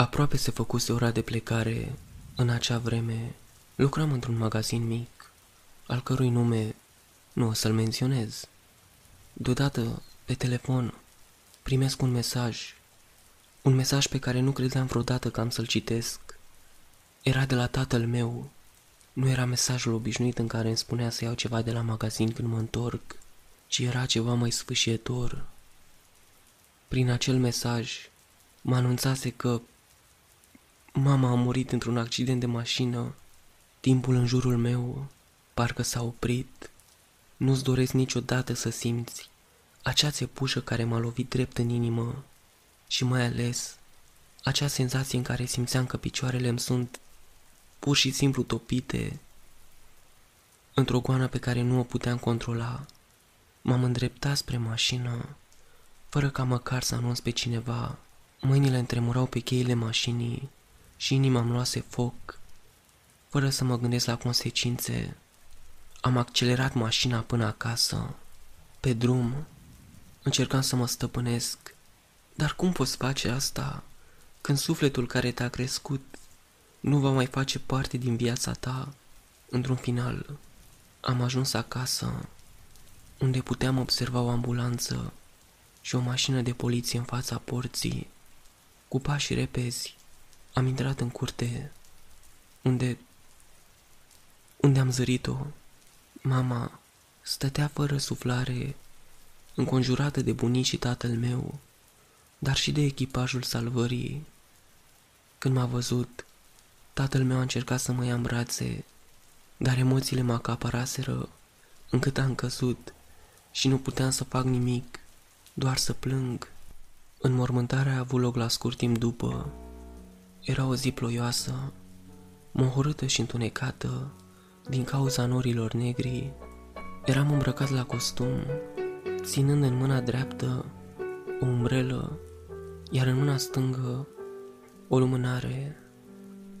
Aproape se făcuse ora de plecare. În acea vreme lucram într-un magazin mic, al cărui nume nu o să-l menționez. Deodată, pe telefon, primesc un mesaj. Un mesaj pe care nu credeam vreodată că am să-l citesc. Era de la tatăl meu. Nu era mesajul obișnuit în care îmi spunea să iau ceva de la magazin când mă întorc, ci era ceva mai sfâșietor. Prin acel mesaj mă anunțase că Mama a murit într-un accident de mașină. Timpul în jurul meu parcă s-a oprit. Nu-ți doresc niciodată să simți acea țepușă care m-a lovit drept în inimă și mai ales acea senzație în care simțeam că picioarele îmi sunt pur și simplu topite într-o goană pe care nu o puteam controla. M-am îndreptat spre mașină, fără ca măcar să anunț pe cineva. Mâinile îmi tremurau pe cheile mașinii și inima îmi luase foc. Fără să mă gândesc la consecințe, am accelerat mașina până acasă. Pe drum, încercam să mă stăpânesc. Dar cum poți face asta când sufletul care te-a crescut nu va mai face parte din viața ta? Într-un final, am ajuns acasă, unde puteam observa o ambulanță și o mașină de poliție în fața porții, cu pași repezi am intrat în curte unde, unde am zărit-o. Mama stătea fără suflare, înconjurată de bunici și tatăl meu, dar și de echipajul salvării. Când m-a văzut, tatăl meu a încercat să mă ia în brațe, dar emoțiile mă acaparaseră încât am căzut și nu puteam să fac nimic, doar să plâng. Înmormântarea a avut loc la scurt timp după, era o zi ploioasă, mohorâtă și întunecată din cauza norilor negri. Eram îmbrăcat la costum, ținând în mâna dreaptă o umbrelă, iar în mâna stângă o lumânare.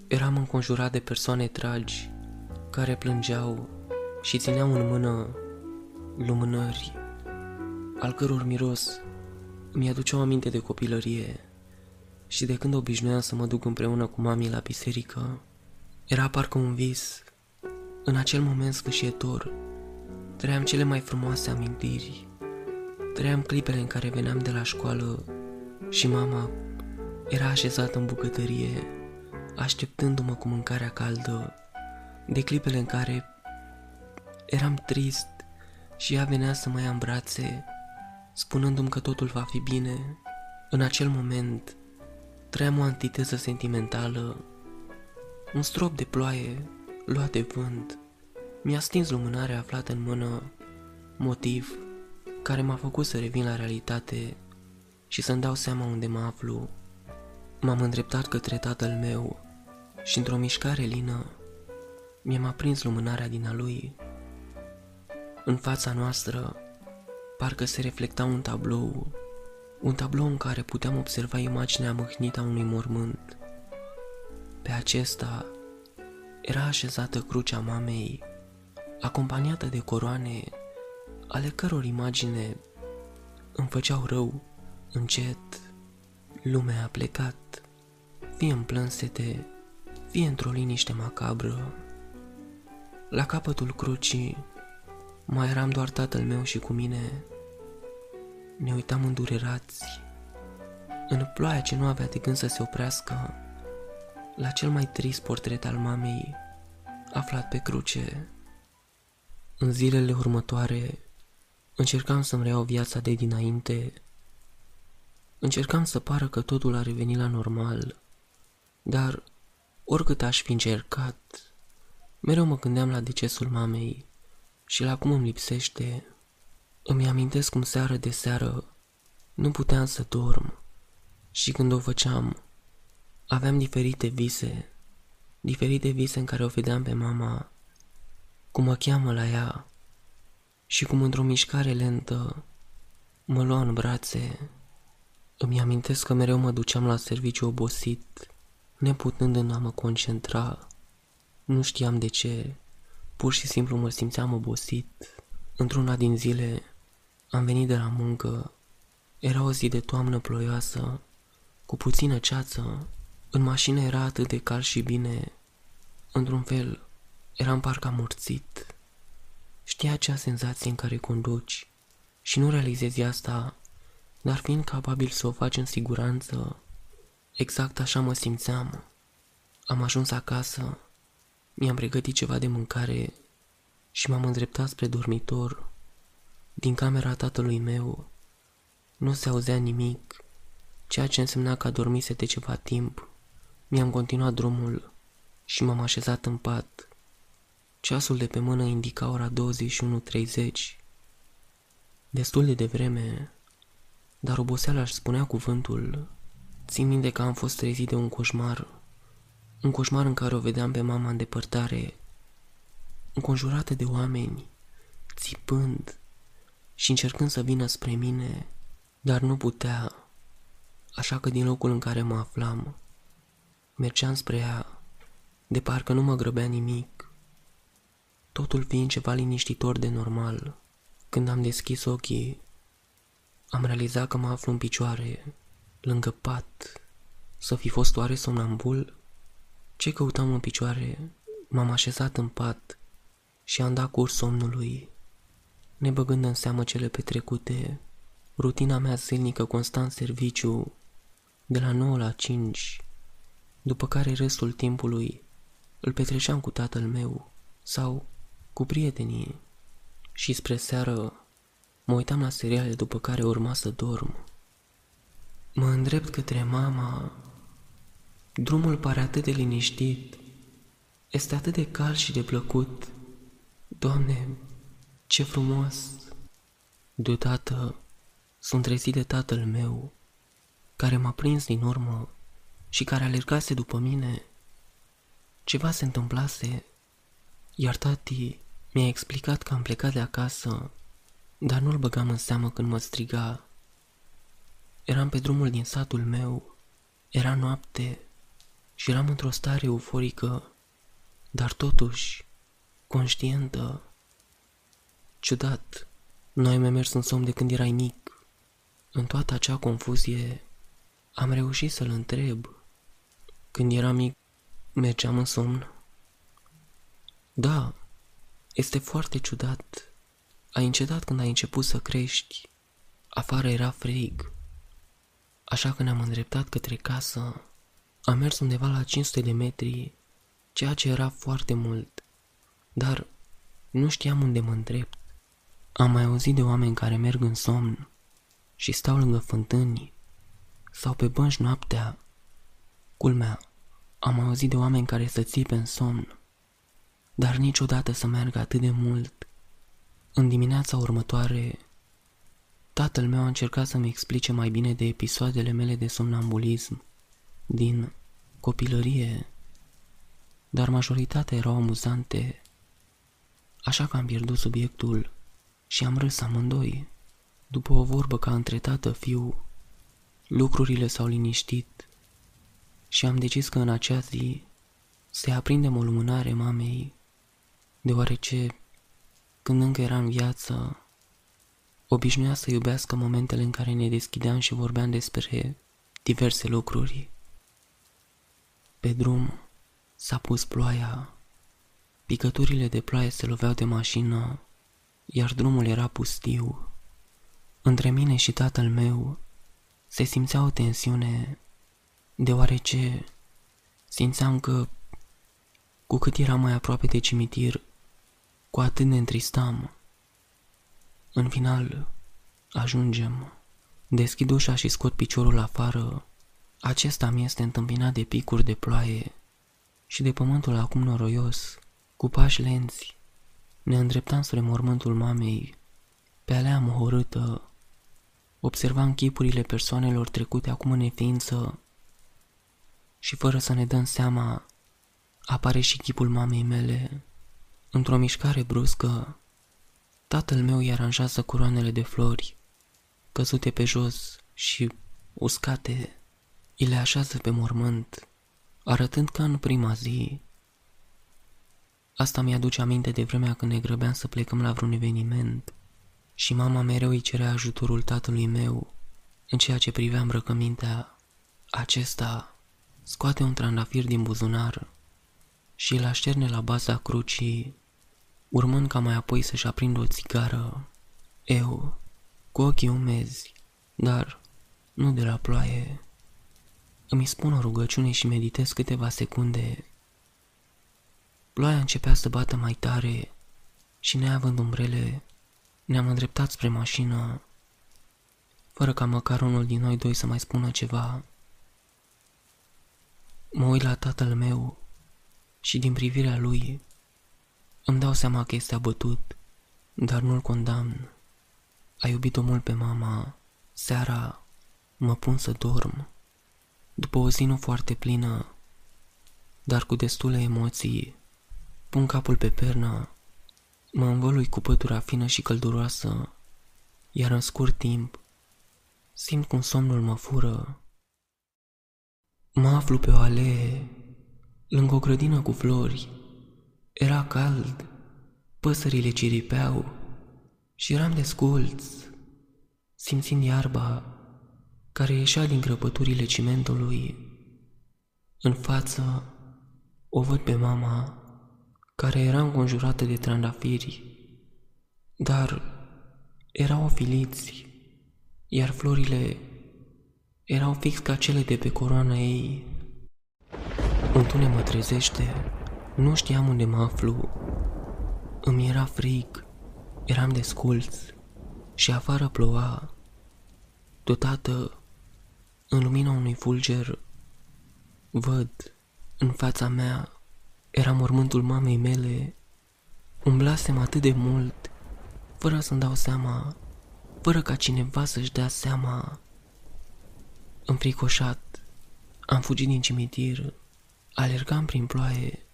Eram înconjurat de persoane tragi care plângeau și țineau în mână lumânări, al căror miros îmi aduceau aminte de copilărie și de când obișnuiam să mă duc împreună cu mami la biserică, era parcă un vis. În acel moment sfâșietor, trăiam cele mai frumoase amintiri. Trăiam clipele în care veneam de la școală și mama era așezată în bucătărie, așteptându-mă cu mâncarea caldă, de clipele în care eram trist și ea venea să mă ia în brațe, spunându-mi că totul va fi bine. În acel moment, Trăiam o antiteză sentimentală, un strop de ploaie luat de vânt. Mi-a stins lumânarea aflată în mână, motiv care m-a făcut să revin la realitate și să-mi dau seama unde mă aflu. M-am îndreptat către tatăl meu și într-o mișcare lină mi-am aprins lumânarea din a lui. În fața noastră parcă se reflecta un tablou un tablou în care puteam observa imaginea mâhnită a unui mormânt. Pe acesta era așezată crucea mamei, acompaniată de coroane, ale căror imagine îmi făceau rău, încet. Lumea a plecat, fie în plânsete, fie într-o liniște macabră. La capătul crucii mai eram doar tatăl meu și cu mine, ne uitam îndurerați, în ploaia ce nu avea de gând să se oprească, la cel mai trist portret al mamei, aflat pe cruce. În zilele următoare, încercam să-mi reiau viața de dinainte. Încercam să pară că totul a revenit la normal, dar oricât aș fi încercat, mereu mă gândeam la decesul mamei și la cum îmi lipsește îmi amintesc cum seară de seară nu puteam să dorm și când o făceam, aveam diferite vise, diferite vise în care o vedeam pe mama, cum mă cheamă la ea și cum într-o mișcare lentă mă lua în brațe. Îmi amintesc că mereu mă duceam la serviciu obosit, neputând în a mă concentra. Nu știam de ce, pur și simplu mă simțeam obosit. Într-una din zile am venit de la muncă. Era o zi de toamnă ploioasă, cu puțină ceață. În mașină era atât de cald și bine. Într-un fel, eram parcă amorțit. Știa acea senzație în care conduci și nu realizezi asta, dar fiind capabil să o faci în siguranță, exact așa mă simțeam. Am ajuns acasă, mi-am pregătit ceva de mâncare și m-am îndreptat spre dormitor. Din camera tatălui meu nu se auzea nimic, ceea ce însemna că dormise de ceva timp. Mi-am continuat drumul și m-am așezat în pat. Ceasul de pe mână indica ora 21.30. Destul de devreme, dar oboseala își spunea cuvântul. Țin minte că am fost trezit de un coșmar. Un coșmar în care o vedeam pe mama în depărtare, înconjurată de oameni, țipând și încercând să vină spre mine, dar nu putea, așa că din locul în care mă aflam, mergeam spre ea, de parcă nu mă grăbea nimic, totul fiind ceva liniștitor de normal. Când am deschis ochii, am realizat că mă aflu în picioare, lângă pat. Să fi fost oare somnambul? Ce căutam în picioare? M-am așezat în pat și am dat curs somnului, nebăgând în seamă cele petrecute, rutina mea zilnică constant serviciu, de la 9 la 5, după care restul timpului îl petreceam cu tatăl meu sau cu prietenii și spre seară mă uitam la seriale după care urma să dorm. Mă îndrept către mama. Drumul pare atât de liniștit. Este atât de cald și de plăcut. Doamne, ce frumos! Deodată sunt trezit de tatăl meu, care m-a prins din urmă și care alergase după mine. Ceva se întâmplase, iar tati mi-a explicat că am plecat de acasă, dar nu-l băgam în seamă când mă striga. Eram pe drumul din satul meu, era noapte și eram într-o stare euforică, dar totuși conștientă. Ciudat, noi mi mers în somn de când erai mic. În toată acea confuzie, am reușit să-l întreb. Când eram mic, mergeam în somn? Da, este foarte ciudat. Ai încetat când ai început să crești. Afară era frig. Așa că ne-am îndreptat către casă. Am mers undeva la 500 de metri, ceea ce era foarte mult. Dar nu știam unde mă îndrept. Am mai auzit de oameni care merg în somn și stau lângă fântâni sau pe bănci noaptea. Culmea, am auzit de oameni care să țipe în somn dar niciodată să meargă atât de mult. În dimineața următoare, tatăl meu a încercat să-mi explice mai bine de episoadele mele de somnambulism din copilărie, dar majoritatea erau amuzante, așa că am pierdut subiectul și am râs amândoi. După o vorbă ca între tată-fiu, lucrurile s-au liniștit și am decis că în acea zi se aprindem o lumânare mamei deoarece când încă era în viață, obișnuia să iubească momentele în care ne deschideam și vorbeam despre diverse lucruri. Pe drum s-a pus ploaia. Picăturile de ploaie se loveau de mașină, iar drumul era pustiu. Între mine și tatăl meu se simțea o tensiune, deoarece simțeam că cu cât era mai aproape de cimitir, cu atât ne întristam. În final, ajungem. Deschid ușa și scot piciorul afară. Acesta mi este întâmpinat de picuri de ploaie și de pământul acum noroios, cu pași lenți. Ne îndreptam spre mormântul mamei. Pe alea mohorâtă, observam chipurile persoanelor trecute acum în neființă și fără să ne dăm seama, apare și chipul mamei mele. Într-o mișcare bruscă, tatăl meu îi aranjează curoanele de flori, căzute pe jos și uscate, îi le așează pe mormânt, arătând ca în prima zi. Asta mi-aduce aminte de vremea când ne grăbeam să plecăm la vreun eveniment și mama mereu îi cerea ajutorul tatălui meu în ceea ce privea îmbrăcămintea. Acesta scoate un trandafir din buzunar și îl așterne la baza crucii, urmând ca mai apoi să-și aprindă o țigară. Eu, cu ochii umezi, dar nu de la ploaie, îmi spun o rugăciune și meditez câteva secunde. Ploaia începea să bată mai tare și neavând umbrele, ne-am îndreptat spre mașină, fără ca măcar unul din noi doi să mai spună ceva. Mă uit la tatăl meu și din privirea lui îmi dau seama că este abătut, dar nu-l condamn. A iubit-o mult pe mama. Seara mă pun să dorm. După o zi nu foarte plină, dar cu destule emoții, pun capul pe pernă, mă învălui cu pătura fină și călduroasă, iar în scurt timp simt cum somnul mă fură. Mă aflu pe o alee, lângă o grădină cu flori. Era cald, păsările ciripeau și eram desculț, simțind iarba care ieșea din grăpăturile cimentului. În față o văd pe mama, care era înconjurată de trandafiri, dar erau ofiliți, iar florile erau fix ca cele de pe coroana ei. Un tune mă trezește, nu știam unde mă aflu. Îmi era frig, eram desculț și afară ploua. Deodată, în lumina unui fulger, văd în fața mea era mormântul mamei mele. Umblasem atât de mult, fără să-mi dau seama, fără ca cineva să-și dea seama Înfricoșat, am fugit din cimitir, alergam prin ploaie,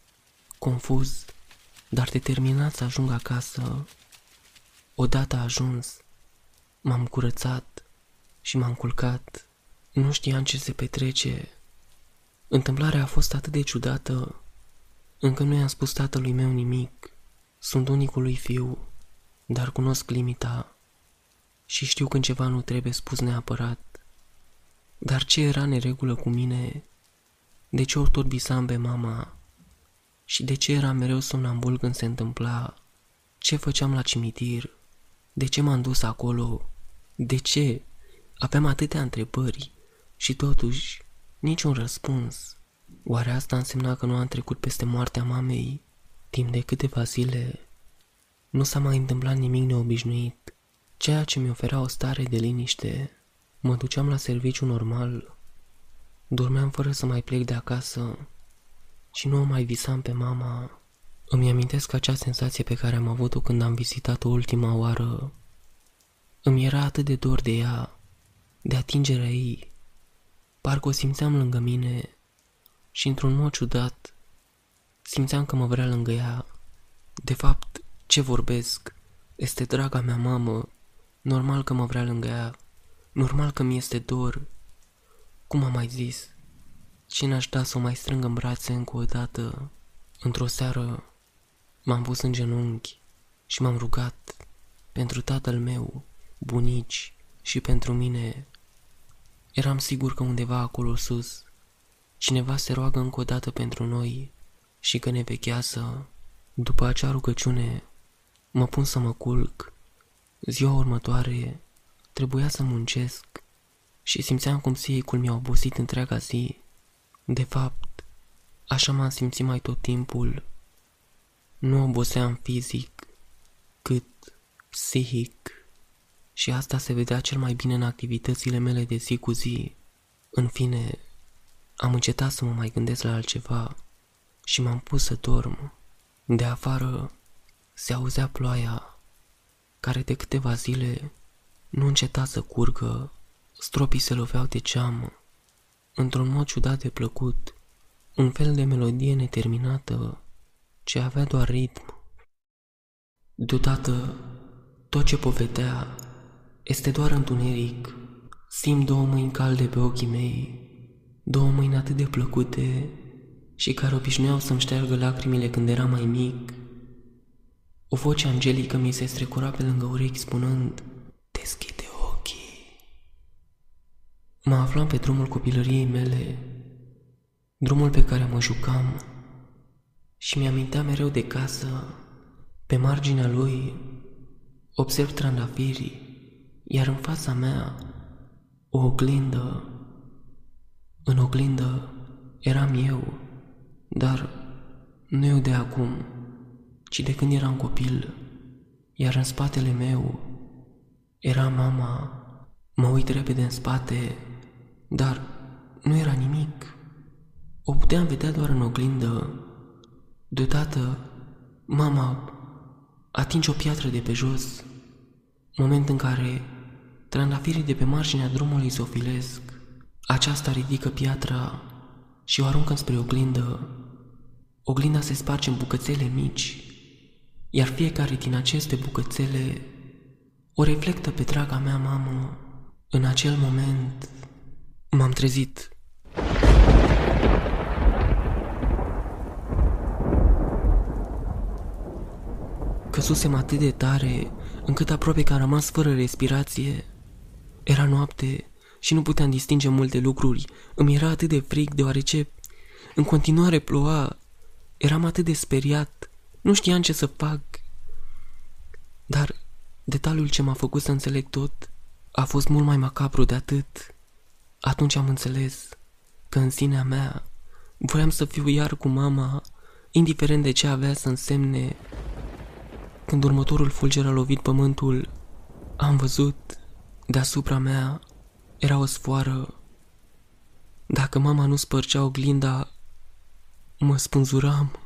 confuz, dar determinat să ajung acasă. Odată ajuns, m-am curățat și m-am culcat. Nu știam ce se petrece. Întâmplarea a fost atât de ciudată, încă nu i-am spus tatălui meu nimic. Sunt unicul lui fiu, dar cunosc limita și știu când ceva nu trebuie spus neapărat. Dar ce era neregulă cu mine? De ce ori tot visam pe mama? Și de ce era mereu somnambul când se întâmpla? Ce făceam la cimitir? De ce m-am dus acolo? De ce? Aveam atâtea întrebări și totuși niciun răspuns. Oare asta însemna că nu am trecut peste moartea mamei? Timp de câteva zile nu s-a mai întâmplat nimic neobișnuit, ceea ce mi oferea o stare de liniște Mă duceam la serviciu normal, dormeam fără să mai plec de acasă și nu o mai visam pe mama. Îmi amintesc acea senzație pe care am avut-o când am vizitat-o ultima oară. Îmi era atât de dor de ea, de atingerea ei. Parcă o simțeam lângă mine și într-un mod ciudat simțeam că mă vrea lângă ea. De fapt, ce vorbesc? Este draga mea mamă, normal că mă vrea lângă ea. Normal că mi este dor. Cum am mai zis? Cine aș da să o mai strâng în brațe încă o dată? Într-o seară m-am pus în genunchi și m-am rugat pentru tatăl meu, bunici și pentru mine. Eram sigur că undeva acolo sus cineva se roagă încă o dată pentru noi și că ne vechează. După acea rugăciune mă pun să mă culc. Ziua următoare Trebuia să muncesc și simțeam cum seicul mi-a obosit întreaga zi. De fapt, așa m-am simțit mai tot timpul. Nu oboseam fizic, cât psihic. Și asta se vedea cel mai bine în activitățile mele de zi cu zi. În fine, am încetat să mă mai gândesc la altceva și m-am pus să dorm. De afară se auzea ploaia, care de câteva zile nu înceta să curgă, stropii se loveau de ceamă, într-un mod ciudat de plăcut, un fel de melodie neterminată, ce avea doar ritm. Deodată, tot ce povedea este doar întuneric. Simt două mâini calde pe ochii mei, două mâini atât de plăcute și care obișnuiau să-mi șteargă lacrimile când eram mai mic. O voce angelică mi se strecura pe lângă urechi spunând – Deschide ochii. Mă aflam pe drumul copilăriei mele. Drumul pe care mă jucam și mi-amintea mereu de casă, pe marginea lui observ trandafirii, iar în fața mea o oglindă. În oglindă eram eu, dar nu eu de acum, ci de când eram copil, iar în spatele meu era mama. Mă uit repede în spate, dar nu era nimic. O puteam vedea doar în oglindă. Deodată, mama atinge o piatră de pe jos, moment în care trandafirii de pe marginea drumului se ofilesc. Aceasta ridică piatra și o aruncă spre oglindă. Oglinda se sparge în bucățele mici, iar fiecare din aceste bucățele o reflectă pe draga mea mamă. În acel moment m-am trezit. Căzusem atât de tare încât aproape că am rămas fără respirație. Era noapte și nu puteam distinge multe lucruri. Îmi era atât de frig deoarece în continuare ploua. Eram atât de speriat. Nu știam ce să fac. Dar detaliul ce m-a făcut să înțeleg tot a fost mult mai macabru de atât. Atunci am înțeles că în sinea mea voiam să fiu iar cu mama, indiferent de ce avea să însemne. Când următorul fulger a lovit pământul, am văzut deasupra mea era o sfoară. Dacă mama nu spărgea oglinda, mă spânzuram.